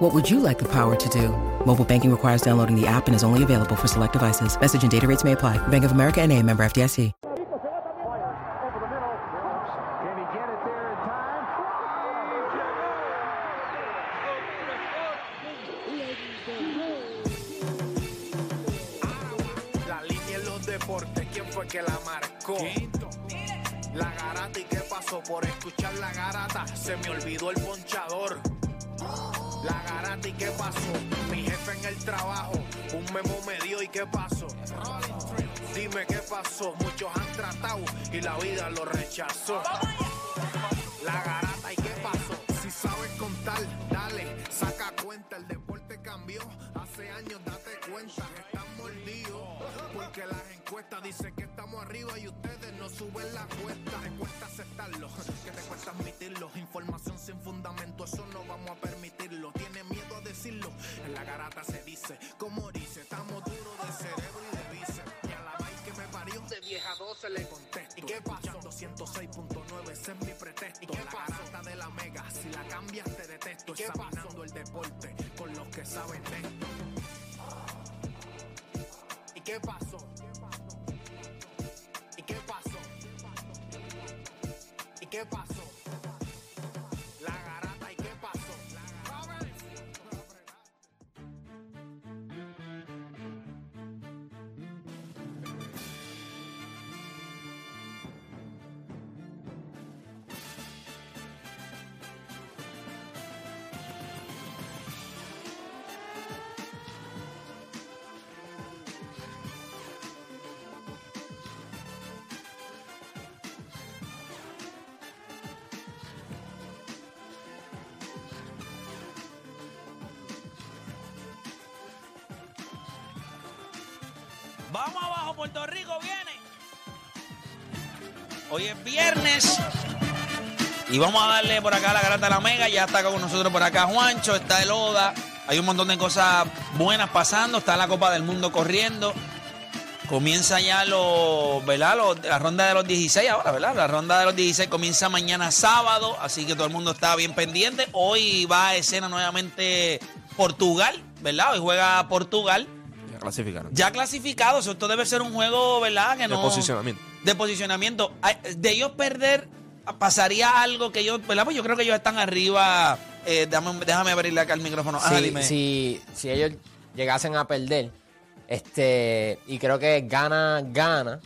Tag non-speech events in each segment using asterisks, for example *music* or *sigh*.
What would you like the power to do? Mobile banking requires downloading the app and is only available for select devices. Message and data rates may apply. Bank of America and a member FDIC. Can he get it there in time? La línea en los deportes, ¿quién fue que la marcó? La garata y qué pasó por escuchar la garata, se me olvidó el memo me dio y qué pasó. Dime qué pasó, muchos han tratado y la vida lo rechazó. La garata y qué pasó, si sabes contar, dale, saca cuenta, el deporte cambió, hace años date cuenta, están mordidos, porque las encuestas dicen que estamos arriba y ustedes no suben la cuesta, te cuesta aceptarlo, que te cuesta admitirlo, información sin fundamento, eso no vamos a permitirlo, tiene miedo a decirlo, en la garata se dice, como dice, vieja 12 le contesto, ¿y qué pasó? 206.9, ese es mi pretexto, ¿y qué la garata de la mega, si la cambias te detesto, examinando el deporte con los que saben de esto. ¿Y qué pasó? ¿Y qué pasó? ¿Y qué pasó? Vamos abajo, Puerto Rico viene. Hoy es viernes. Y vamos a darle por acá a la garata de la Mega. Ya está con nosotros por acá Juancho, está el Oda. Hay un montón de cosas buenas pasando. Está la Copa del Mundo corriendo. Comienza ya lo, ¿verdad? Lo- la ronda de los 16 ahora, ¿verdad? La ronda de los 16 comienza mañana sábado, así que todo el mundo está bien pendiente. Hoy va a escena nuevamente Portugal, ¿verdad? Hoy juega Portugal. Clasificaron. Ya clasificados, esto debe ser un juego, ¿verdad? Que De no, posicionamiento. De posicionamiento. De ellos perder, pasaría algo que ellos, ¿verdad? Pues yo creo que ellos están arriba. Eh, déjame, déjame abrirle acá el micrófono. Ajá, si, dime. si, si ellos llegasen a perder, este, y creo que gana, gana,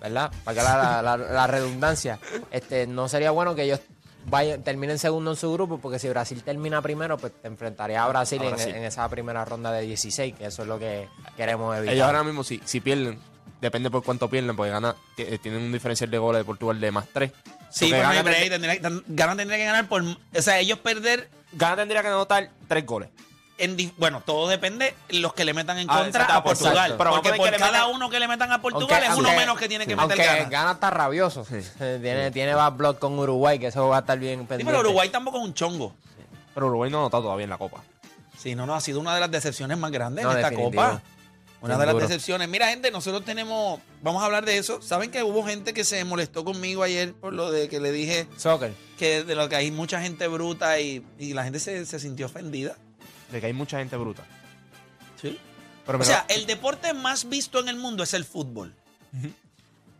¿verdad? Para que la, la- la redundancia, este, no sería bueno que ellos vayan, terminen segundo en su grupo, porque si Brasil termina primero, pues te enfrentaría a Brasil, A en- Brasil. En, esa primera ronda de 16, que eso es lo que queremos evitar. Ellos ahora mismo, si, si pierden, depende por cuánto pierden, porque gana, eh, tienen un diferencial de goles de Portugal de más 3. sí, pero break, tendría, tan- Ghana tendría que ganar por. O sea, ellos perder. Gana tendría que anotar 3 goles. En, bueno, todo depende los que le metan en Ah, contra exacto, a Portugal. exacto. Porque por que le cada uno que le metan a Portugal Aunque- es uno aunque- menos que tiene que sí. meter Aunque gana está rabioso. Tiene, tiene bad blood con Uruguay, que eso va a estar bien Sí, pendiente. pero Uruguay tampoco es un chongo. Pero Uruguay no anotado todavía en la Copa. Sí, no, no, ha sido una de las decepciones más grandes No, en esta definitivo. Copa. Una de las decepciones. Mira, gente, nosotros tenemos. Vamos a hablar de eso. Saben que hubo gente que se molestó conmigo ayer por lo de que le dije Soccer. que de lo que hay mucha gente bruta y, y la gente se, se sintió ofendida. De que hay mucha gente bruta. Sí. Pero O sea, el deporte más visto en el mundo es el fútbol.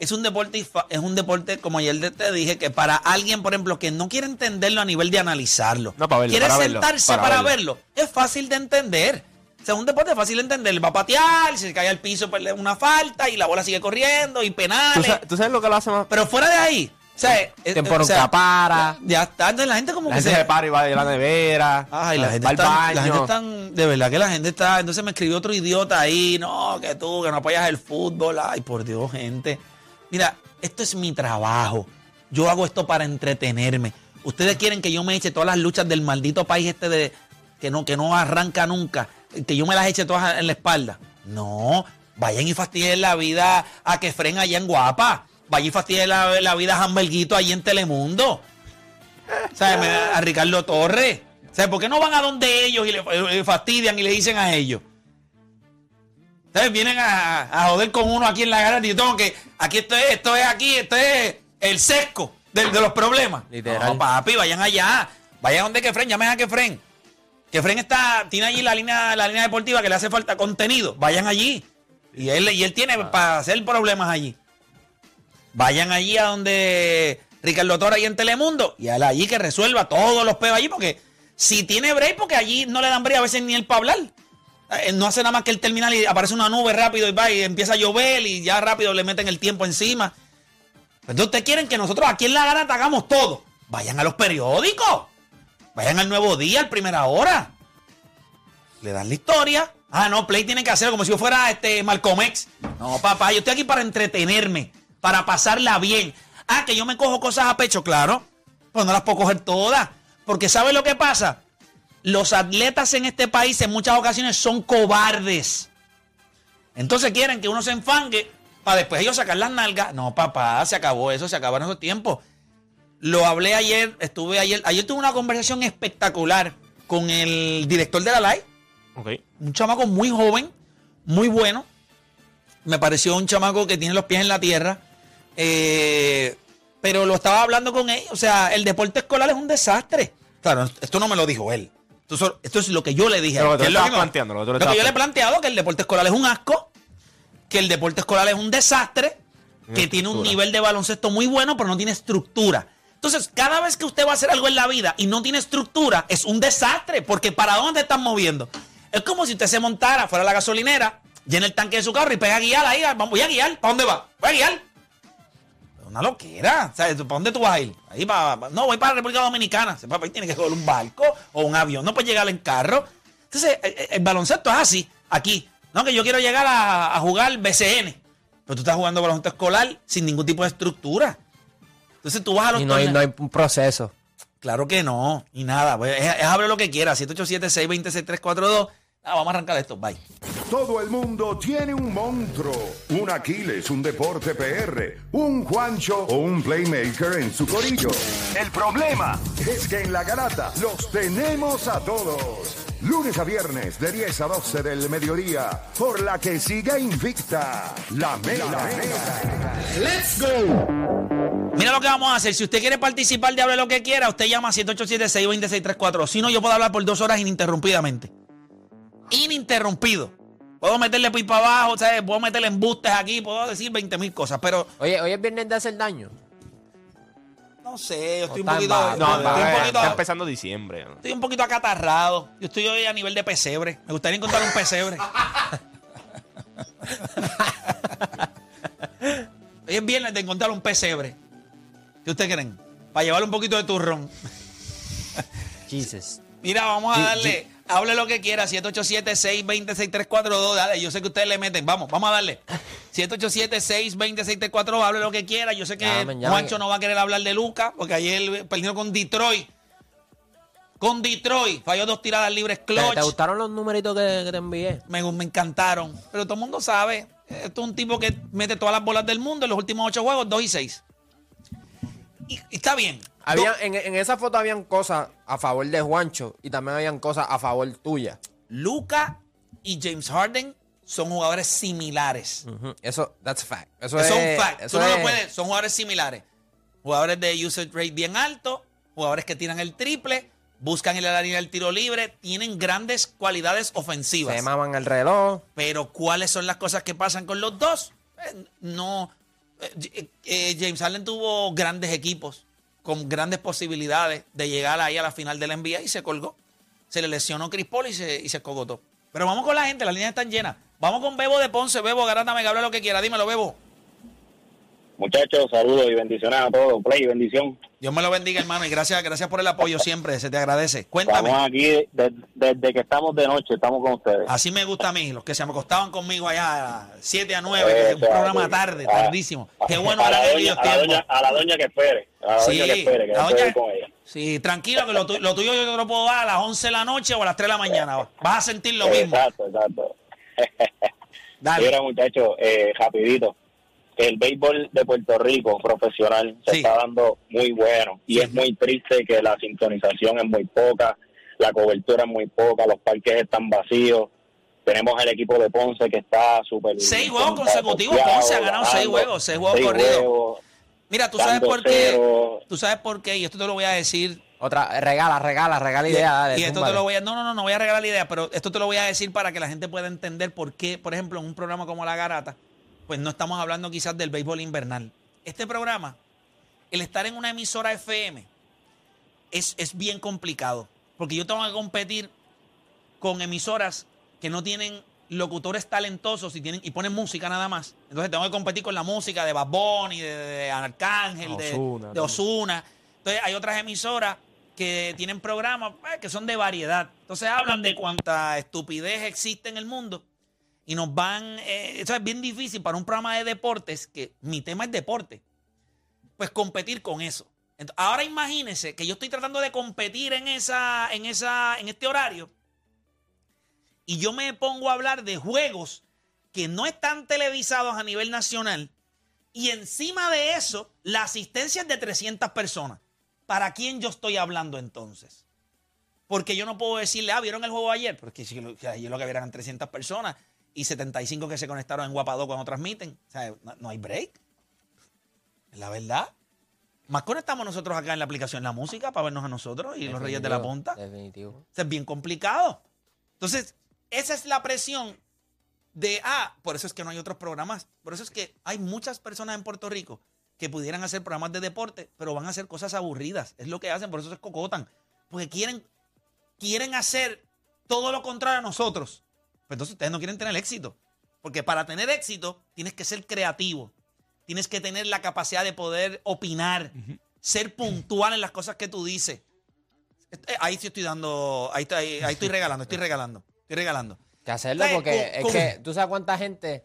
Es un deporte, es un deporte, como ayer te- dije, que para alguien, por ejemplo, que no quiere entenderlo a nivel de analizarlo, No, para verlo, quiere para verlo, sentarse para para, verlo. verlo. es fácil de entender. O sea, es un deporte fácil de entender. Va a patear, si se cae al piso, pierde una falta y la bola sigue corriendo y ¿tú penales. sabes, tú sabes lo que lo hace más? Pero fuera de ahí, o sea, Temporada o sea, ya está. Entonces la gente como La que gente se para y va de la nevera. Ay, la gente, va al está, baño. la gente está, de verdad que la gente está, entonces me escribió otro idiota ahí, no, que tú, que no apoyas el fútbol, ay, por Dios, gente. Mira, esto es mi trabajo, yo hago esto para entretenerme. Ustedes quieren que yo me eche todas las luchas del maldito país este de que no, que no arranca nunca, que yo me las eche todas en la espalda. No, vayan y fastidien la vida a que fren allá en Guapa. Vaya y fastidie la, la vida a Hamburguito allí en Telemundo. ¿Sabes? A Ricardo Torres. ¿Sabes? ¿Por qué no van a donde ellos y le, le fastidian y le dicen a ellos? ¿Sabes? Vienen a, a joder con uno aquí en la garata y yo tengo que. Aquí esto es, esto es aquí, esto es el sesco de, de los problemas. Literal. No, papi, vayan allá. Vayan donde Kefren, llamen a Kefren. Kefren está, tiene allí la línea, la línea deportiva que le hace falta contenido. Vayan allí. Y él, y él tiene para hacer problemas allí. Vayan allí a donde Ricardo Torres ahí en Telemundo y a la allí que resuelva todos los peos allí, porque si tiene break, porque allí no le dan break a veces ni el para hablar. Eh, No hace nada más que el terminal y aparece una nube rápido y va y empieza a llover y ya rápido le meten el tiempo encima. Entonces ustedes quieren que nosotros aquí en La Garata hagamos todo. Vayan a los periódicos. Vayan al Nuevo Día, al Primera Hora. Le dan la historia. Ah, no, Play tiene que hacerlo como si yo fuera este Malcolm X. No, papá, yo estoy aquí para entretenerme, para pasarla bien. Ah, que yo me cojo cosas a pecho, claro. Pues no las puedo coger todas. Porque ¿sabe lo que pasa? Los atletas en este país en muchas ocasiones son cobardes. Entonces quieren que uno se enfangue para después ellos sacar las nalgas. No, papá, se acabó eso, se acabaron esos tiempos. Lo hablé ayer, estuve ayer. Ayer tuve una conversación espectacular con el director de la live Ok. un chamaco muy joven, muy bueno. Me pareció un chamaco que tiene los pies en la tierra. Eh, pero lo estaba hablando con él. O sea, el deporte escolar es un desastre. Claro, esto no me lo dijo él. Esto, es lo que yo le dije. a él, lo que es lo planteando, lo lo yo le he planteado, que el deporte escolar es un asco, que el deporte escolar es un desastre, que tiene un nivel de baloncesto muy bueno, pero no tiene estructura. Entonces, cada vez que usted va a hacer algo en la vida y no tiene estructura, es un desastre, porque ¿para dónde te están moviendo? Es como si usted se montara fuera de la gasolinera, llena el tanque de su carro y pega a guiar ahí, vamos, voy a guiar, ¿para dónde va? Voy a guiar. Una loquera, ¿sabes? ¿Para dónde tú vas a ir? Ahí va- no, voy para la República Dominicana. Papá ahí tiene que coger un barco o un avión, no puede llegar en carro. Entonces, el, el- el baloncesto es así, aquí. No, que yo quiero llegar a, a jugar BCN. Pero tú estás jugando baloncesto escolar sin ningún tipo de estructura. Entonces tú vas a los Y no hay, no hay un proceso. Claro que no, y nada, pues, es, es abre lo que quiera, 787-620-6342. Ah, vamos a arrancar esto, bye. Todo el mundo tiene un monstruo, un Aquiles, un deporte PR, un Juancho o un Playmaker en su corillo. El problema es que en la garata los tenemos a todos. Lunes a viernes de 10 a 12 del mediodía, por la que siga invicta la mega. Mira lo que vamos a hacer. Si usted quiere participar de Hable lo que quiera, usted llama a 787-620-634. Si no, yo puedo hablar por dos horas ininterrumpidamente. Ininterrumpido. Puedo meterle pipa para abajo, ¿sabes? puedo meterle embustes aquí, puedo decir 20 mil cosas, pero Oye, hoy es viernes de hacer daño. no sé, yo estoy un No, poquito, No, va- estoy, un va- poquito, está empezando diciembre. ¿no? estoy un poquito acatarrado. Yo estoy hoy a nivel de pesebre. Me gustaría encontrar un pesebre. *laughs* Hoy es viernes de encontrar un pesebre. ¿Qué ustedes creen? Para llevarle un poquito de turrón. Jesus. Mira, vamos a darle. Hable lo que quiera. 787-620-6342. Dale, yo sé que ustedes le meten. Vamos, vamos a darle. *laughs* 787-620-6342. Hable lo que quiera. Yo sé que Llamen, llamen. Juancho no va a querer hablar de Luca, porque ayer perdió con Detroit. Con Detroit. Falló dos tiradas libres ¿Te, clutch. te gustaron los numeritos que, que te envié? Me, me encantaron. Pero todo el mundo sabe. Esto es un tipo que mete todas las bolas del mundo en los últimos ocho juegos, 2 y 6. Y, y está bien. Había, en, en esa foto habían cosas a favor de Juancho y también habían cosas a favor tuya. Luca y James Harden son jugadores similares. Eso, that's a fact. Eso, Eso es es un fact. eso Tú no lo es- puedes. Son jugadores similares. Jugadores de usage rate bien alto, jugadores que tiran el triple, buscan la línea del tiro libre, tienen grandes cualidades ofensivas. Se maman el reloj. Pero ¿cuáles son las cosas que pasan con los dos? Eh, no. eh, eh, James Harden tuvo grandes equipos con grandes posibilidades de llegar ahí a la final de la NBA y se colgó. Se le lesionó Chris y se, y se. Pero vamos con la gente, las líneas están llenas. Vamos con Bebo de Ponce. Bebo, garátame, que hable lo que quiera. Dímelo, Bebo. Muchachos, saludos y bendiciones a todos. Play, bendición. Dios me lo bendiga, hermano, y gracias, gracias por el apoyo siempre. Se te agradece. Cuéntame. Estamos aquí de- desde que estamos de noche, estamos con ustedes. Así me gusta a mí, los que se me acostaban conmigo allá 7 a 9, que es un programa tarde, Ah, tardísimo. Qué bueno a la, doña, a, la doña, a la doña que espere. A la Sí, doña que espere, que la no doña- puede ir con ella. Sí, tranquilo, que lo, tu- lo tuyo yo te lo puedo dar a las 11 de la noche o a las 3 de la mañana. Vas a sentir lo mismo. Exacto, exacto. *laughs* Dale. Mira, muchachos, eh, rapidito. El béisbol de Puerto Rico profesional se Sí. está dando muy bueno y Sí. es muy triste que la sintonización es muy poca, la cobertura es muy poca, los parques están vacíos. Tenemos el equipo de Ponce que está súper. Seis juegos consecutivos, Ponce ha ganado seis juegos, seis juegos corridos. Mira, tú sabes por qué. cero. Tú sabes por qué, y esto te lo voy a decir. Otra, regala, regala, regala idea. Dale, y esto te lo voy a. No, no, no, no voy a regalar la idea, pero esto te lo voy a decir para que la gente pueda entender por qué, por ejemplo, en un programa como La Garata, pues no estamos hablando quizás del béisbol invernal. Este programa, el estar en una emisora FM, es, es bien complicado. Porque yo tengo que competir con emisoras que no tienen locutores talentosos y tienen y ponen música nada más. Entonces tengo que competir con la música de Bad Bunny, de, de Arcángel, de Ozuna, de también. Ozuna. Entonces hay otras emisoras que tienen programas pues, que son de variedad. Entonces hablan de cuánta estupidez existe en el mundo y nos van... eh, eso es bien difícil para un programa de deportes, que mi tema es deporte, pues competir con eso. Ahora imagínense que yo estoy tratando de competir en, esa, en, esa, en este horario y yo me pongo a hablar de juegos que no están televisados a nivel nacional y encima de eso la asistencia es de 300 personas. ¿Para quién yo estoy hablando entonces? Porque yo no puedo decirle, ah, ¿vieron el juego ayer? Porque si lo que vieran 300 personas y 75 que se conectaron en Guapado cuando transmiten. O sea, no, no hay break. Es la verdad. Más conectamos nosotros acá en la aplicación la música para vernos a nosotros y los Reyes de la Punta. Definitivo. O sea, es bien complicado. Entonces, esa es la presión de, ah, por eso es que no hay otros programas. Por eso es que hay muchas personas en Puerto Rico que pudieran hacer programas de deporte, pero van a hacer cosas aburridas. Es lo que hacen, por eso se cocotan. Porque quieren, quieren hacer todo lo contrario a nosotros. Pues entonces ustedes no quieren tener éxito. Porque para tener éxito tienes que ser creativo. Tienes que tener la capacidad de poder opinar, ser puntual en las cosas que tú dices. Eh, Ahí sí estoy dando, ahí estoy, ahí estoy regalando, estoy regalando, estoy regalando. Que hacerlo ¿Sabes? porque Con- es que tú sabes cuánta gente.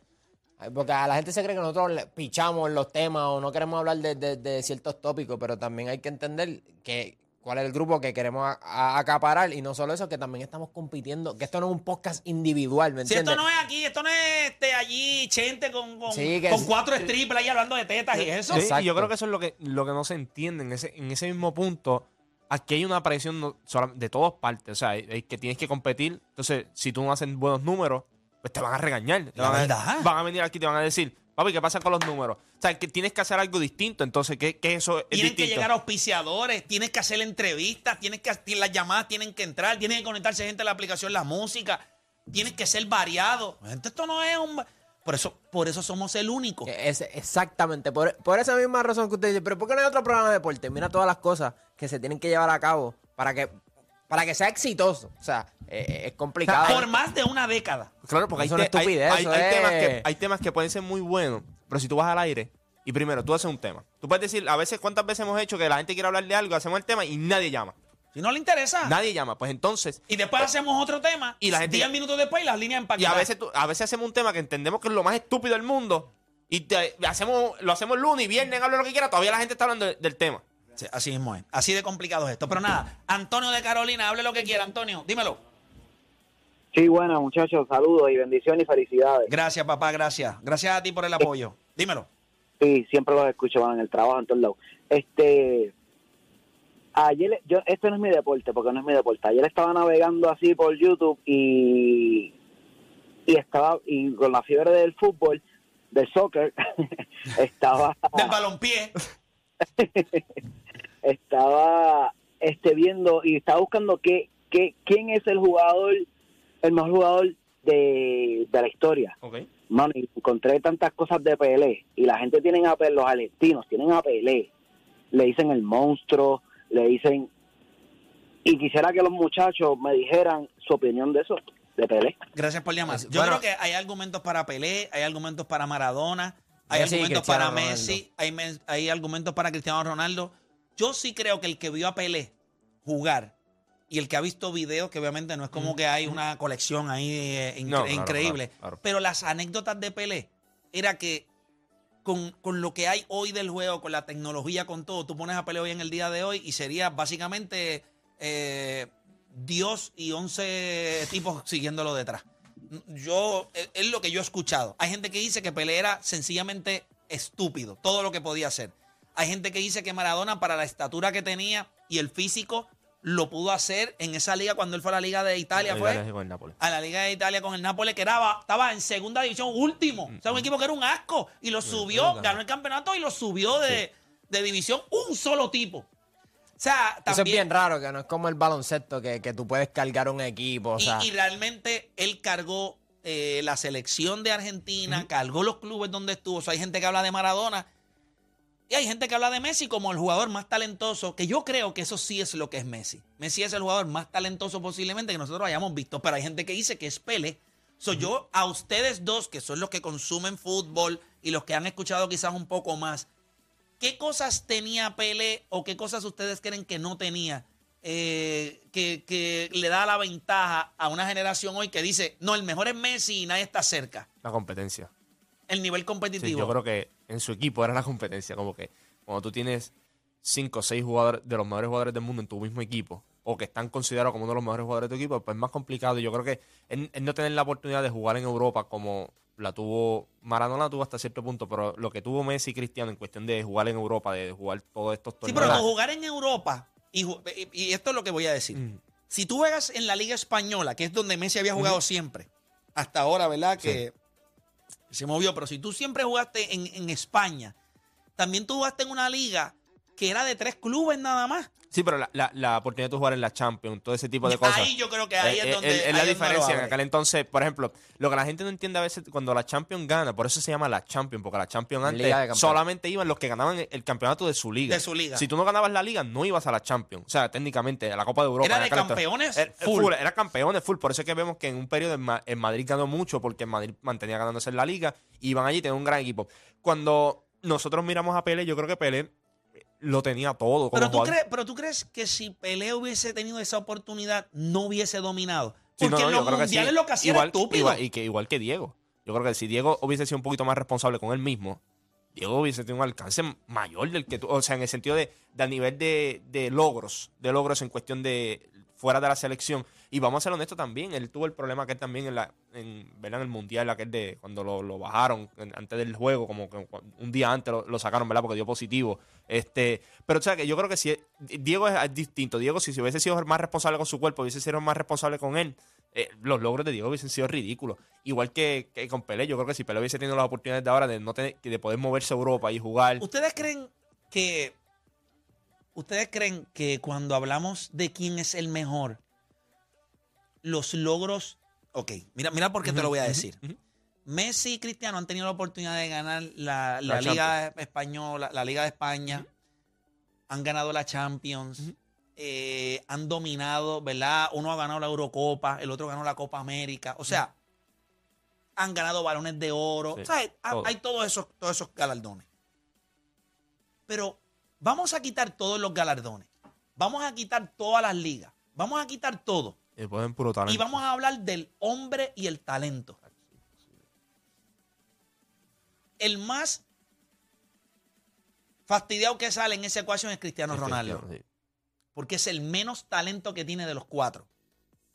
Porque a la gente se cree que nosotros le pichamos los temas o no queremos hablar de, de- de ciertos tópicos, pero también hay que entender que cuál es el grupo que queremos a- a- acaparar y no solo eso, que también estamos compitiendo, que esto no es un podcast individual, ¿me Si entiendes? esto no es aquí, esto no es este, allí, Chente con, con, Sí, que con es- cuatro strippers ahí hablando de tetas y eso. Sí, y yo creo que eso es lo que, lo que no se entiende en ese, en ese mismo punto. Aquí hay una presión no- de todas partes. O sea, que tienes que competir. Entonces, si tú no haces buenos números, pues te van a regañar. Te van, a, van a venir aquí y te van a decir, papi, ¿qué pasa con los números? O sea, que tienes que hacer algo distinto. Entonces, ¿qué, qué eso es Tienen que llegar auspiciadores, tienes que hacer entrevistas, tienes que las llamadas tienen que entrar, tiene que conectarse gente a la aplicación, la música, tienes que ser variado. Gente, Esto no es un por eso, por eso somos el único. Es- exactamente, por, por esa misma razón que usted dice, pero ¿por qué no hay otro programa de deporte? Mira todas las cosas que se tienen que llevar a cabo para que, para que sea exitoso. O sea, eh, es complicado. Por más de una década. Claro, porque hay, Eso te- hay- estupidez, hay- eso hay es- temas que, hay temas que pueden ser muy buenos, pero si tú vas al aire y primero tú haces un tema, tú puedes decir, a veces, ¿cuántas veces hemos hecho que la gente quiere hablar de algo, hacemos el tema y nadie llama? Si no le interesa. Nadie llama. Pues entonces, Y después hacemos otro tema. Y la gente- 10 minutos después y las líneas y empaquetadas. a veces, tú- a veces hacemos un tema que entendemos que es lo más estúpido del mundo y te- hacemos, lo hacemos lunes y viernes, habla lo que quiera, todavía la gente está hablando de- del tema. Sí, así mismo es. Así de complicado es esto. Pero nada, Antonio de Carolina, hable lo que quiera, Antonio. Dímelo. Sí, bueno, muchachos, saludos y bendiciones y felicidades. Gracias, papá, gracias. Gracias a ti por el apoyo. Dímelo. Sí, siempre los escucho bueno, en el trabajo, en todos lados. Este, ayer, yo, este no es mi deporte, porque no es mi deporte. Ayer estaba navegando así por YouTube y, y estaba, y con la fiebre del fútbol, del soccer, *laughs* estaba, Del balompié. *laughs* estaba este viendo y estaba buscando qué, qué, quién es el jugador, el mejor jugador de, de la historia. Ok. Mano, y encontré tantas cosas de Pelé y la gente tiene a Pelé, los argentinos tienen a Pelé, le dicen el monstruo, le dicen y quisiera que los muchachos me dijeran su opinión de eso, de Pelé. Gracias por llamar. Yo bueno. creo que hay argumentos para Pelé, hay argumentos para Maradona, hay argumentos para Ronaldo. Messi, hay, hay argumentos para Cristiano Ronaldo. Yo sí creo que el que vio a Pelé jugar y el que ha visto videos, que obviamente no es como que hay una colección ahí eh, incre- No, claro, increíble, claro, claro. pero las anécdotas de Pelé era que con, con lo que hay hoy del juego, con la tecnología, con todo, tú pones a Pelé hoy en el día de hoy y sería básicamente eh, Dios y 11 tipos siguiéndolo detrás. Yo, es, es lo que yo he escuchado. Hay gente que dice que Pelé era sencillamente estúpido, todo lo que podía hacer. Hay gente que dice que Maradona, para la estatura que tenía y el físico, lo pudo hacer en esa liga cuando él fue a la Liga de Italia, fue a la Liga de Italia con el Nápoles, que era, estaba en segunda división último. O sea, un equipo que era un asco. Y lo subió, ganó el campeonato y lo subió de, de división un solo tipo. O sea, Eso es también. bien raro, que no es como el baloncesto, que, que tú puedes cargar un equipo. O y, sea, y realmente él cargó eh, la selección de Argentina, cargó los clubes donde estuvo. O sea, hay gente que habla de Maradona y hay gente que habla de Messi como el jugador más talentoso, que yo creo que eso sí es lo que es Messi. Messi es el jugador más talentoso posiblemente que nosotros hayamos visto, pero hay gente que dice que es Pele. So, Yo a ustedes dos, que son los que consumen fútbol y los que han escuchado quizás un poco más, ¿qué cosas tenía Pele o qué cosas ustedes creen que no tenía? eh, que, que le da la ventaja a una generación hoy que dice, no, el mejor es Messi y nadie está cerca. La competencia. El nivel Sí, competitivo. yo creo que en su equipo era la competencia. Como que cuando tú tienes cinco o seis jugadores de los mejores jugadores del mundo en tu mismo equipo, o que están considerados como uno de los mejores jugadores de tu equipo, pues es más complicado. Y yo creo que él, él no tener la oportunidad de jugar en Europa como la tuvo Maradona, la tuvo hasta cierto punto, pero lo que tuvo Messi y Cristiano en cuestión de jugar en Europa, de jugar todos estos sí, torneos. pero jugar en Europa, y, ju- y- y esto es lo que voy a decir. Mm. Si tú juegas en la Liga Española, que es donde Messi había jugado siempre, hasta ahora, ¿verdad? Que se movió, pero si tú siempre jugaste en, en España, también tú jugaste en una liga que era de tres clubes nada más. Sí, pero la, la- la oportunidad de jugar en la Champions, todo ese tipo de cosas. Ahí yo creo que ahí Eh, es eh, donde. es- la es donde lo diferencia. En aquel entonces, por ejemplo, lo que la gente no entiende a veces cuando la Champions gana, por eso se llama la Champions, porque la Champions antes solamente iban los que ganaban el, campeonato de su liga. De su liga. Si tú no ganabas la liga, no ibas a la Champions. O sea, técnicamente, a la Copa de Europa. Era de campeones Era, full. Era campeones full. Por eso es que vemos que en un periodo en, Ma- en Madrid ganó mucho, porque en Madrid mantenía ganándose en la liga, y iban allí y tenían un gran equipo. Cuando nosotros miramos a Pele, yo creo que Pele lo tenía todo. Pero tú, crees, pero tú crees que si Pelé hubiese tenido esa oportunidad, no hubiese dominado. Sí, Porque no, no, en los sí. mundiales lo que hacía igual, era estúpido. igual- y que, igual que Diego. Yo creo que si Diego hubiese sido un poquito más responsable con él mismo, Diego hubiese tenido un alcance mayor del que tú. O sea, en el sentido de, de a nivel de, de logros, de logros en cuestión de fuera de la selección. Y vamos a ser honestos también, él tuvo el problema que él también en, la, en, el mundial, aquel de cuando lo, bajaron antes del juego, como que un día antes lo, sacaron, ¿verdad? Porque dio positivo. Este, pero o sea que yo creo que si Diego es, distinto. Diego, si, si hubiese sido más responsable con su cuerpo, hubiese sido más responsable con él, eh, los logros de Diego hubiesen sido ridículos. Igual que, que con Pelé, yo creo que si Pelé hubiese tenido las oportunidades de ahora de no tener, de poder moverse a Europa y jugar. ¿Ustedes creen que. ¿Ustedes creen que cuando hablamos de quién es el mejor, los logros. Ok, mira, mira por qué te lo voy a decir. Messi y Cristiano han tenido la oportunidad de ganar la, la La Liga Española, la Liga de España. Han ganado la Champions. eh, han dominado, ¿verdad? Uno ha ganado la Eurocopa, el otro ganó la Copa América. O sea, han ganado balones de oro. Sí, O sea, hay- todo. hay todos esos, todos esos galardones. Pero vamos a quitar todos los galardones. Vamos a quitar todas las ligas. Vamos a quitar todo. Y puro vamos a hablar del hombre y el talento. El más fastidiado que sale en esa ecuación es Cristiano Sí, Ronaldo. Cristiano, sí. Porque es el menos talento que tiene de los cuatro.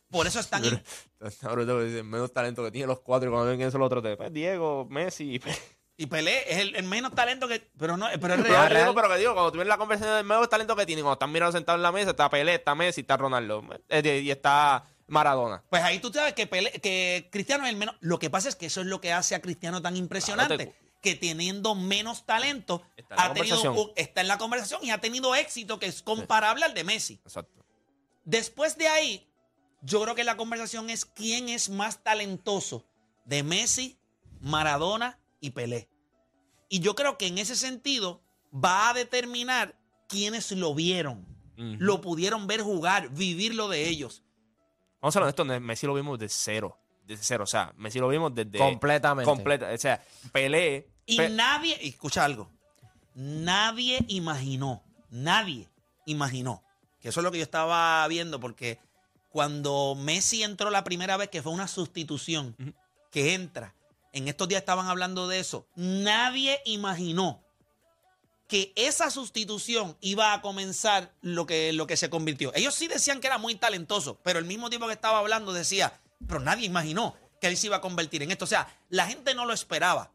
Por eso están. Pero- *laughs* Ahora te voy a decir, menos talento que tiene los cuatro y cuando ven quién son los otros, te pues, Diego, Messi *laughs* Pelé. Y Pelé es el, el menos talento que. Pero no, pero es Pero, real. digo, pero que digo, cuando tú ves la conversación del menos talento que tiene, cuando están mirando sentados en la mesa, está Pelé, está Messi, está Ronaldo eh, y está Maradona. Pues ahí tú sabes que, Pelé- que Cristiano es el menos. Lo que pasa es que eso es lo que hace a Cristiano tan impresionante. Claro, te- que teniendo menos talento, Está en la ha tenido, conversación. un- está en la conversación y ha tenido éxito que es comparable al de Messi. Exacto. Después de ahí, yo creo que la conversación es quién es más talentoso de Messi, Maradona y Pelé. Y yo creo que en ese sentido va a determinar quiénes lo vieron, lo pudieron ver jugar, vivir lo de ellos. Vamos a hablar de esto, Messi lo vimos de cero. Desde cero. O sea, Messi lo vimos desde. Completamente. Completa. O sea, Pelé. Y Pe- nadie, escucha algo, nadie imaginó, nadie imaginó, que eso es lo que yo estaba viendo, porque cuando Messi entró la primera vez, que fue una sustitución, que entra, en estos días estaban hablando de eso, nadie imaginó que esa sustitución iba a comenzar lo que, lo que se convirtió. Ellos sí decían que era muy talentoso, pero el mismo tipo que estaba hablando decía, pero nadie imaginó que él se iba a convertir en esto. O sea, la gente no lo esperaba.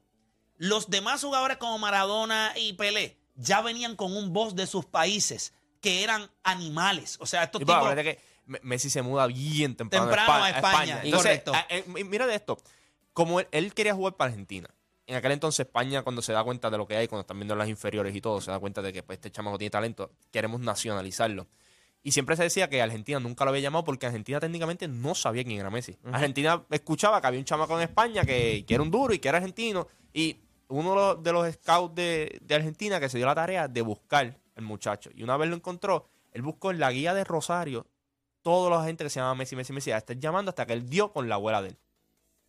los demás jugadores como Maradona y Pelé ya venían con un voz de sus países que eran animales. O sea, estos Y tipos... que Me- Messi se muda bien temprano, Temprano a a España, Entonces, correcto. a- eh, mi- mira de esto. Como él, él quería jugar para Argentina. En aquel entonces España, cuando se da cuenta de lo que hay, cuando están viendo las inferiores y todo, se da cuenta de que pues, este chamaco tiene talento, queremos nacionalizarlo. Y siempre se decía que Argentina nunca lo había llamado porque Argentina técnicamente no sabía quién era Messi. Argentina escuchaba que había un chamaco en España que, que era un duro y que era argentino. Y uno de los, los scouts de, de Argentina que se dio la tarea de buscar al muchacho. Y una vez lo encontró, él buscó en la guía de Rosario toda la gente que se llama Messi, Messi, Messi, a estar llamando hasta que él dio con la abuela de él.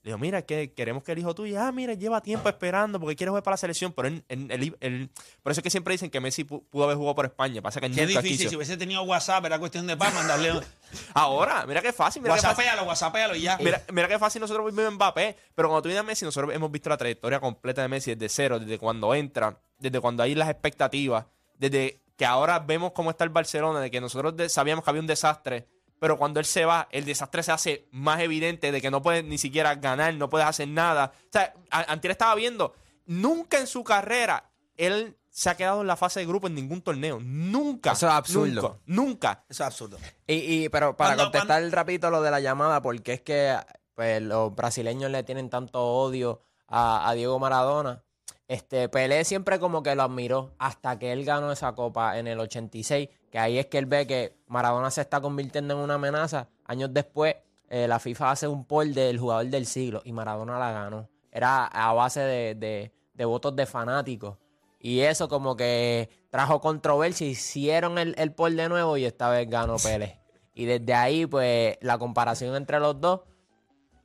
Le dijo, mira, que queremos que el hijo tuyo, ah, mira, lleva tiempo esperando porque quiere jugar para la selección, pero él, él- él- él- por eso es que siempre dicen que Messi pu- pudo haber jugado por España, pasa que Qué nunca difícil. quiso. Si hubiese tenido WhatsApp, era cuestión de para mandarle. *laughs* Ahora, mira qué fácil, mira. WhatsAppéalo, WhatsAppéalo y ya. Mira, mira qué fácil nosotros vivimos Mbappé, pero cuando tú vienes a Messi, nosotros hemos visto la trayectoria completa de Messi desde cero, desde cuando entra, desde cuando hay las expectativas, desde que ahora vemos cómo está el Barcelona, de que nosotros sabíamos que había un desastre, pero cuando él se va, el desastre se hace más evidente de que no puedes ni siquiera ganar, no puedes hacer nada. O sea, Antier estaba viendo, nunca en su carrera él se ha quedado en la fase de grupo en ningún torneo. Nunca. Eso es absurdo. Nunca. nunca. Eso es absurdo. Y, y- pero para Cuando- contestar rapidito lo de la llamada, porque es que pues, los brasileños le tienen tanto odio a, a Diego Maradona. Este, Pelé siempre como que lo admiró hasta que él ganó esa copa en el 86, que ahí es que él ve que Maradona se está convirtiendo en una amenaza. Años después, eh, la FIFA hace un poll del jugador del siglo y Maradona la ganó. Era a base de, de- de votos de fanáticos. Y eso como que trajo controversia. Hicieron el, el poll de nuevo y esta vez ganó Pérez. Y desde ahí, pues, la comparación entre los dos.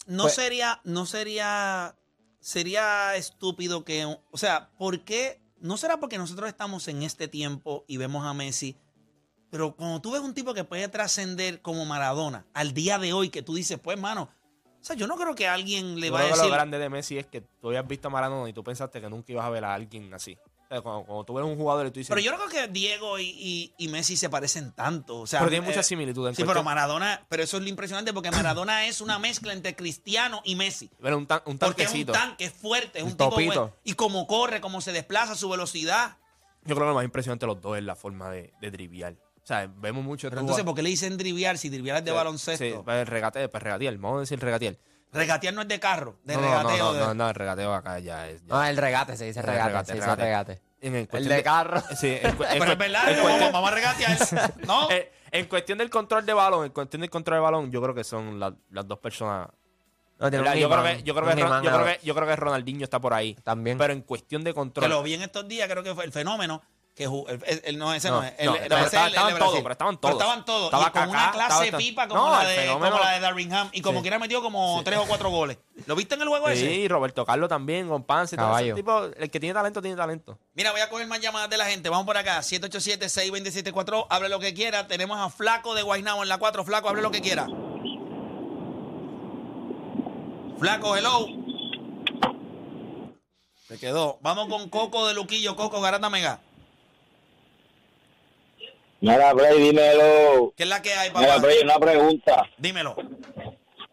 No Pues- sería, no sería, sería estúpido que, o sea, ¿por qué? No será porque nosotros estamos en este tiempo y vemos a Messi, pero cuando tú ves un tipo que puede trascender como Maradona al día de hoy, que tú dices, pues, mano, o sea, yo no creo que alguien le Yo vaya a que decir, lo grande de Messi es que tú habías visto a Maradona y tú pensaste que nunca ibas a ver a alguien así. O sea, cuando, cuando tú ves un jugador y tú dices... pero yo no creo que Diego y, y- y Messi se parecen tanto, o sea, Pero tienen eh, muchas similitudes. Sí, pero Maradona, pero eso es lo impresionante porque Maradona *coughs* es una mezcla entre Cristiano y Messi. Pero un, tan- un Porque es un tanquecito. tanque, es fuerte, es un, Un tipo bueno. Y como corre, cómo se desplaza, su velocidad. Yo creo que lo más impresionante de los dos es la forma de, de driviar. O sea, vemos mucho... Pero tú- entonces, ¿por qué le dicen driviar si driviar es de Sí, baloncesto? Sí, pues el regate, pues regatear. Vamos a decir regatear. Regatear no es de carro, de no, no, regateo. no, de- no, no, el regateo acá ya es... ya- No, el regate, se dice El regate, regate, se dice regate. regate. en El de carro. *laughs* Sí, en, cu- en Pero es verdad, en vamos, cuestión- vamos a regatear. *laughs* ¿No? *laughs* eh, en cuestión del control de balón, en cuestión del control de balón, yo creo que son la- las dos personas. No. Yo creo, que, yo, creo que, yo, creo que, yo creo que Ronaldinho está por ahí. También. Pero en cuestión de que control. lo vi en estos días, creo que fue el fenómeno. Que ju- el, el- el- no, ese no, No, es. El, no, pero ese estaba- es estaban todos, pero estaban todos. estaban todos. Estaba y con una clase estaba- pipa como, No, la de, como la de Darringham. Y como Sí. quiera metió como tres o cuatro goles. ¿Lo viste en el juego ese? Sí, Roberto Carlos también, con Pance. todo ese tipo, el que tiene talento, tiene talento. Mira, voy a coger más llamadas de la gente. Vamos por acá. 787-627-4. Hable lo que quiera. Tenemos a Flaco de Guaynabo en la 4. Flaco, hable lo que quiera. Flaco, hello. Se quedó. Vamos con Coco de Luquillo. Coco, Garata Mega. Mira, Bray, dímelo. ¿Qué es la que hay, Mira, papá? Bray, una pregunta. Dímelo.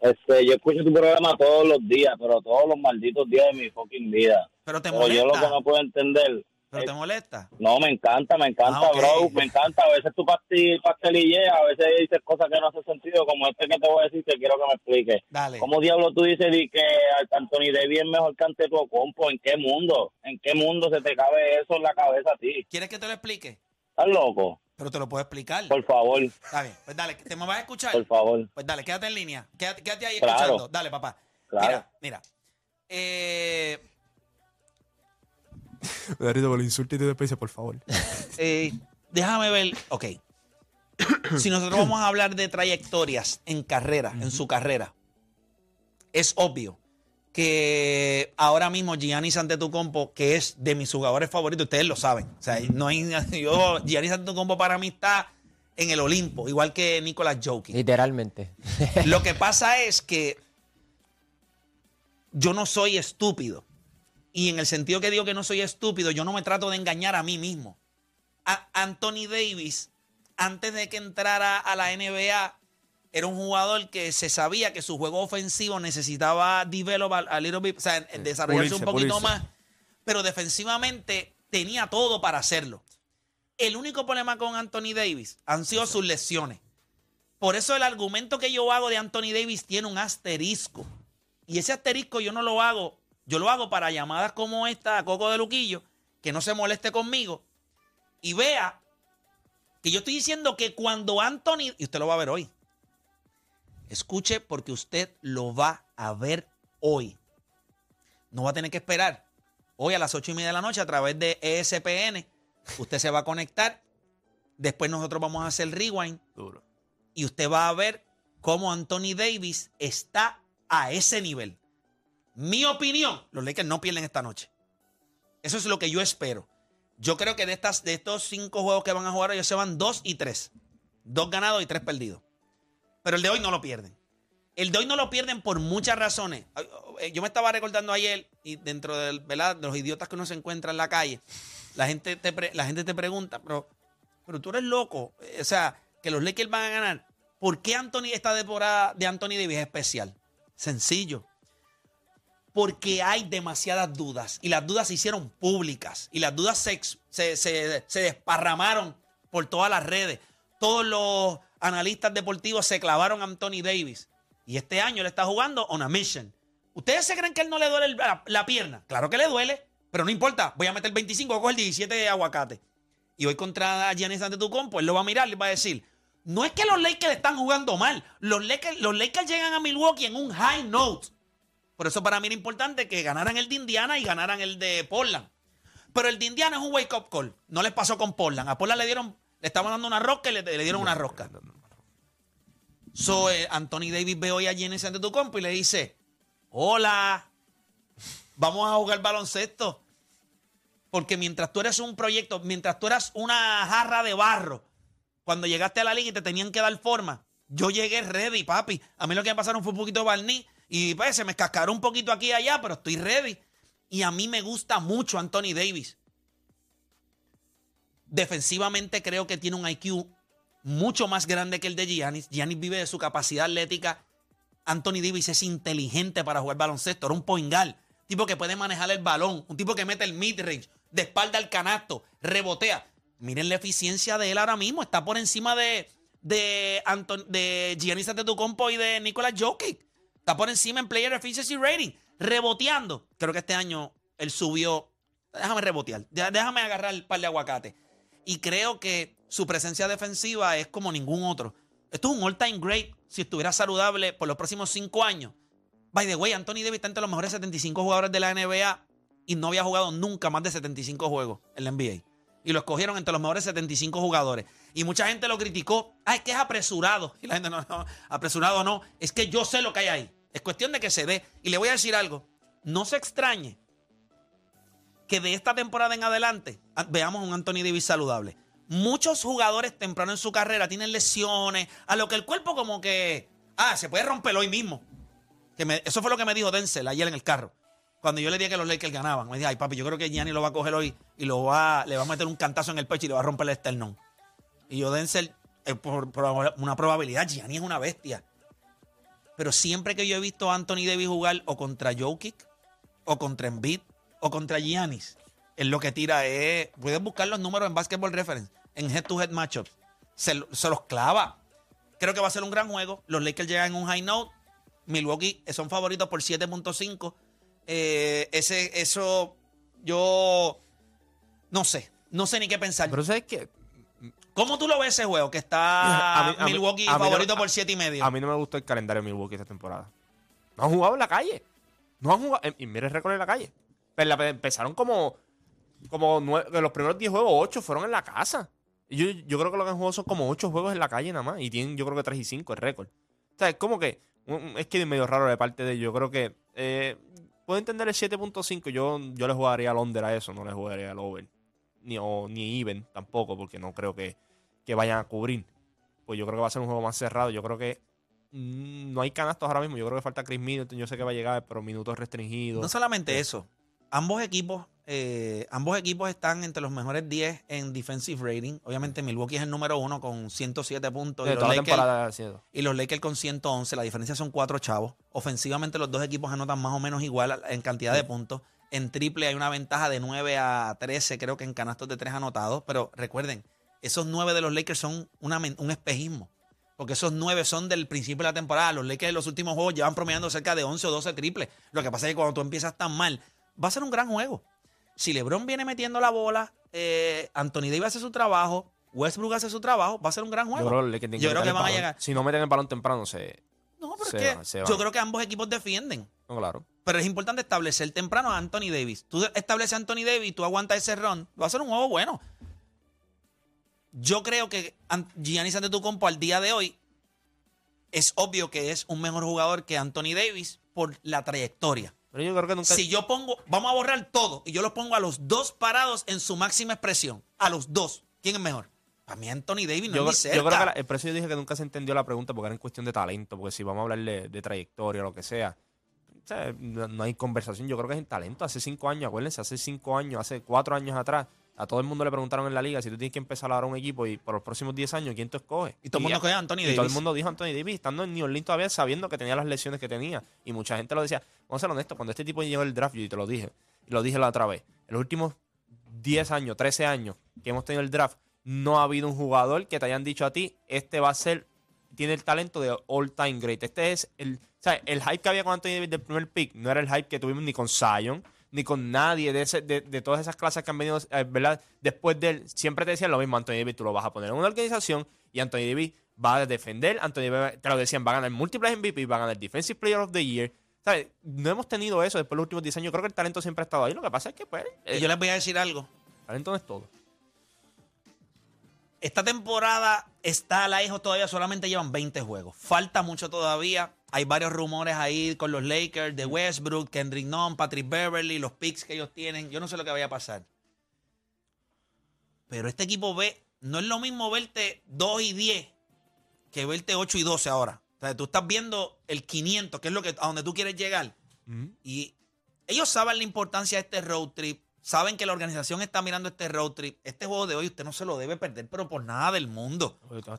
Este, yo escucho tu programa todos los días, pero todos los malditos días de mi fucking vida. Pero te Pero yo lo que molesta. no puedo entender, Pero te molesta. no, me encanta, me encanta, Ah, bro, me encanta. A veces tu pastil, pastelille, a veces dices cosas que no hacen sentido, como este que te voy a decir, que quiero que me expliques. Dale. ¿Cómo diablo tú dices di que Anthony Davis es mejor que ante tu compo? ¿En qué mundo? ¿En qué mundo se te cabe eso en la cabeza a ti? ¿Quieres que te lo explique? ¿Estás loco? Pero te lo puedo explicar. Por favor, Está bien. Pues dale. ¿Te me vas a escuchar? por favor. Pues dale, quédate en línea. Quédate, quédate ahí Claro. escuchando. Dale, papá. Claro. Mira, mira. Eh, *laughs* Darito, por el insulto y te por favor. *laughs* eh, déjame ver. Ok. *clears throat* si nosotros vamos a hablar de trayectorias en carrera, en su carrera, es obvio que ahora mismo Giannis Antetokounmpo, que es de mis jugadores favoritos, ustedes lo saben. O sea, no hay, *laughs* yo, Giannis Antetokounmpo para mí está en el Olimpo, igual que Nicolas Jokic. Literalmente. *laughs* Lo que pasa es que yo no soy estúpido. Y en el sentido que digo que no soy estúpido, yo no me trato de engañar a mí mismo. A- Anthony Davis, antes de que entrara a la NBA, era un jugador que se sabía que su juego ofensivo necesitaba develop a, little bit, o sea, desarrollarse un poquito pulirse. más. pero defensivamente tenía todo para hacerlo. El único problema con Anthony Davis han sido sus lesiones. Por eso el argumento que yo hago de Anthony Davis tiene un asterisco. Y ese asterisco yo no lo hago, yo lo hago para llamadas como esta a Coco de Luquillo, que no se moleste conmigo y vea que yo estoy diciendo que cuando Anthony, y usted lo va a ver hoy, escuche porque usted lo va a ver hoy. No va a tener que esperar. Hoy a las ocho y media de la noche a través de ESPN, usted se va a conectar. Después nosotros vamos a hacer rewind Duro. y usted va a ver cómo Anthony Davis está a ese nivel. Mi opinión, los Lakers no pierden esta noche. Eso es lo que yo espero. Yo creo que de, estas, de estos cinco juegos que van a jugar, ellos se van dos y tres. Dos ganados y tres perdidos. Pero el de hoy no lo pierden. El de hoy no lo pierden por muchas razones. Ay, oh, eh, Yo me estaba recordando ayer, y dentro del, de los idiotas que uno se encuentra en la calle, la gente te, la gente te pregunta, pero, pero tú eres loco. Eh, O sea, que los Lakers van a ganar. ¿Por qué Anthony, esta temporada de Anthony Davis es especial? Sencillo. Porque hay demasiadas dudas. Y las dudas se hicieron públicas. Y las dudas se, se- se desparramaron por todas las redes. Todos los analistas deportivos se clavaron a Anthony Davis. Y este año le está jugando on a mission. ¿Ustedes se creen que él no le duele el- la, la pierna? Claro que le duele. Pero no importa. Voy a meter 25, voy a coger 17 de aguacate. Y hoy contra Giannis Antetokounmpo, él lo va a mirar y va a decir, no es que los Lakers están jugando mal. Los Lakers, los Lakers llegan a Milwaukee en un high note. Por eso para mí era importante que ganaran el de Indiana y ganaran el de Portland. Pero el de Indiana es un wake up call. No les pasó con Portland. A Portland le dieron, le estaban dando una rosca y le, le dieron una rosca. So, eh, Anthony Davis ve hoy a Giannis Antetokounmpo y le dice, hola, vamos a jugar baloncesto. Porque mientras tú eres un proyecto, mientras tú eras una jarra de barro, cuando llegaste a la liga y te tenían que dar forma, yo llegué ready, papi. A mí lo que me pasaron fue un poquito de barniz y pues se me cascaró un poquito aquí y allá, pero estoy ready. Y a mí me gusta mucho Anthony Davis. Defensivamente creo que tiene un IQ mucho más grande que el de Giannis. Giannis vive de su capacidad atlética. Anthony Davis es inteligente para jugar baloncesto. Era un point guard. Tipo que puede manejar el balón. Un tipo que mete el mid-range. De espalda al canasto. Rebotea. Miren la eficiencia de él ahora mismo. Está por encima de, de, Anton- de Giannis Antetokounmpo y de Nicolas Jokic. Está por encima en Player Efficiency Rating. Reboteando. Creo que este año él subió. Déjame rebotear. Dé- Déjame agarrar el par de aguacate. Y creo que su presencia defensiva es como ningún otro. Esto es un all-time great si estuviera saludable por los próximos cinco años. By the way, Anthony Davis está entre los mejores 75 jugadores de la NBA y no había jugado nunca más de 75 juegos en la NBA. Y lo escogieron entre los mejores 75 jugadores. Y mucha gente lo criticó. Ah, es que es apresurado. Y la gente, no, no, apresurado no. Es que yo sé lo que hay ahí. Es cuestión de que se dé. Y le voy a decir algo. No se extrañe que de esta temporada en adelante a- veamos un Anthony Davis saludable. Muchos jugadores temprano en su carrera tienen lesiones, a lo que el cuerpo como que, ah, se puede romper hoy mismo. Eso fue lo que me dijo Denzel ayer en el carro. Cuando yo le dije que los Lakers ganaban, me dije, ay papi, yo creo que Gianni lo va a coger hoy y lo va, le va a meter un cantazo en el pecho y le va a romper el esternón. Y yo, Denzel, por, por una probabilidad, Gianni es una bestia. Pero siempre que yo he visto a Anthony Davis jugar o contra Jokic, o contra Embiid, o contra Giannis, él lo que tira es. Puedes buscar los números en Basketball Reference, en head-to-head matchups. Se, lo- se los clava. Creo que va a ser un gran juego. Los Lakers llegan en un high note. Milwaukee son favoritos por 7.5. Eh, ese, eso, yo no sé. No sé ni qué pensar. Pero ¿sabes qué? ¿Cómo tú lo ves ese juego? Que está A mí- a mí- Milwaukee a mí no- favorito por 7 y medio. A mí no me gustó el calendario de Milwaukee esta temporada. No han jugado en la calle. No han jugado. Y mira el récord en la calle. Empezaron como. Como nueve, de los primeros 10 juegos, 8 fueron en la casa. Yo, yo creo que lo que han jugado son como 8 juegos en la calle nada más. Y tienen, yo creo que 3 y 5 el récord. O sea, es como que. Es que es medio raro de parte de ellos. Yo creo que. eh, puedo entender el 7.5. Yo, yo le jugaría al under a eso. No le jugaría al over. Ni, o, ni even tampoco. Porque no creo que, que vayan a cubrir. Pues yo creo que va a ser un juego más cerrado. Yo creo que mm, no hay canastos ahora mismo. Yo creo que falta Chris Middleton. Yo sé que va a llegar, pero minutos restringidos. No solamente eso. Ambos equipos, eh, ambos equipos están entre los mejores 10 en defensive rating. Obviamente Milwaukee es el número uno con 107 puntos. Y los, Lakers, temporada ha sido. y los Lakers con 111. La diferencia son cuatro chavos. Ofensivamente los dos equipos anotan más o menos igual en cantidad de puntos. En triple hay una ventaja de 9 a 13, creo que en canastos de 3 anotados. Pero recuerden, esos 9 de los Lakers son una un espejismo. Porque esos 9 son del principio de la temporada. Los Lakers en los últimos juegos llevan promediando cerca de 11 o 12 triples. Lo que pasa es que cuando tú empiezas tan mal, va a ser un gran juego. Si LeBron viene metiendo la bola, eh, Anthony Davis hace su trabajo, Westbrook hace su trabajo, va a ser un gran juego. Yo creo que, Yo creo que van a llegar. Si no meten el balón temprano, se. No, pero Se es que yo creo que ambos equipos defienden. No, claro. Pero es importante establecer temprano a Anthony Davis. Tú estableces a Anthony Davis, tú aguantas ese run, va a ser un juego bueno. Yo creo que An- Giannis Antetokounmpo al día de hoy es obvio que es un mejor jugador que Anthony Davis por la trayectoria. Pero yo creo que nunca. Si yo pongo, vamos a borrar todo y yo los pongo a los dos parados en su máxima expresión, a los dos, ¿quién es mejor? Para mí Anthony Davis no yo, es ni yo creo que la- el precio yo dije que nunca se entendió la pregunta porque era en cuestión de talento. Porque si vamos a hablar de, de trayectoria o lo que sea, o sea, no, no hay conversación. Yo creo que es en talento. Hace cinco años, acuérdense, hace cinco años, hace cuatro años atrás, a todo el mundo le preguntaron en la liga si tú tienes que empezar ahora un equipo y por los próximos 10 años, ¿quién tú escoges? Y todo el mundo coge a Anthony y Davis. todo el mundo dijo Anthony Davis, estando en New Orleans todavía sabiendo que tenía las lesiones que tenía. Y mucha gente lo decía. Vamos a ser honestos, cuando este tipo llegó el draft, yo te lo dije, y lo dije la otra vez, en los últimos 10 años, 13 años que hemos tenido el draft, no ha habido un jugador que te hayan dicho a ti, este va a ser, tiene el talento de all time great. Este es el, o sea, el hype que había con Anthony Davis del primer pick, no era el hype que tuvimos ni con Zion, ni con nadie de, ese- de, de todas esas clases que han venido, eh, ¿verdad? Después de él, siempre te decían lo mismo, Anthony Davis tú lo vas a poner en una organización y Anthony Davis va a defender, Anthony Davis, te lo decían, va a ganar múltiples MVP, va a ganar Defensive Player of the Year. ¿Sabes? No hemos tenido eso después de los últimos 10 años. Yo creo que el talento siempre ha estado ahí. Lo que pasa es que, pues, el yo les voy a decir algo. talento no es todo. Esta temporada está a la hijo todavía, solamente llevan 20 juegos. Falta mucho todavía. Hay varios rumores ahí con los Lakers, de Westbrook, Kendrick Nunn, Patrick Beverly, los picks que ellos tienen. Yo no sé lo que vaya a pasar. Pero este equipo ve, no es lo mismo verte 2 y 10 que verte 8 y 12 ahora. O sea, tú estás viendo el 500, que es lo que a donde tú quieres llegar. Y ellos saben la importancia de este road trip. Saben que la organización está mirando este road trip. Este juego de hoy usted no se lo debe perder, pero por nada del mundo.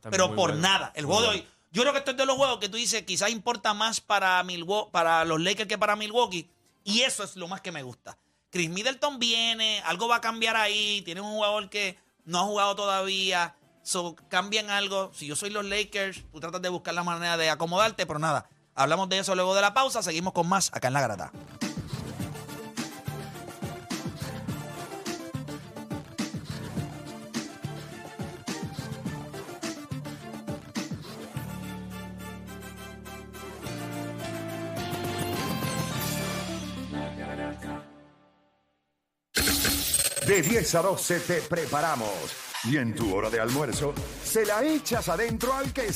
Pero por bueno. nada. El juego de hoy. Yo creo que esto es de los juegos que tú dices quizás importa más para, Milwaukee, para los Lakers que para Milwaukee. Y eso es lo más que me gusta. Chris Middleton viene, algo va a cambiar ahí. Tiene un jugador que no ha jugado todavía. So, cambian algo. Si yo soy los Lakers, tú tratas de buscar la manera de acomodarte, pero nada. Hablamos de eso luego de la pausa. Seguimos con más acá en la grata. De 10 a 12 te preparamos. Y en tu hora de almuerzo, se la echas adentro al que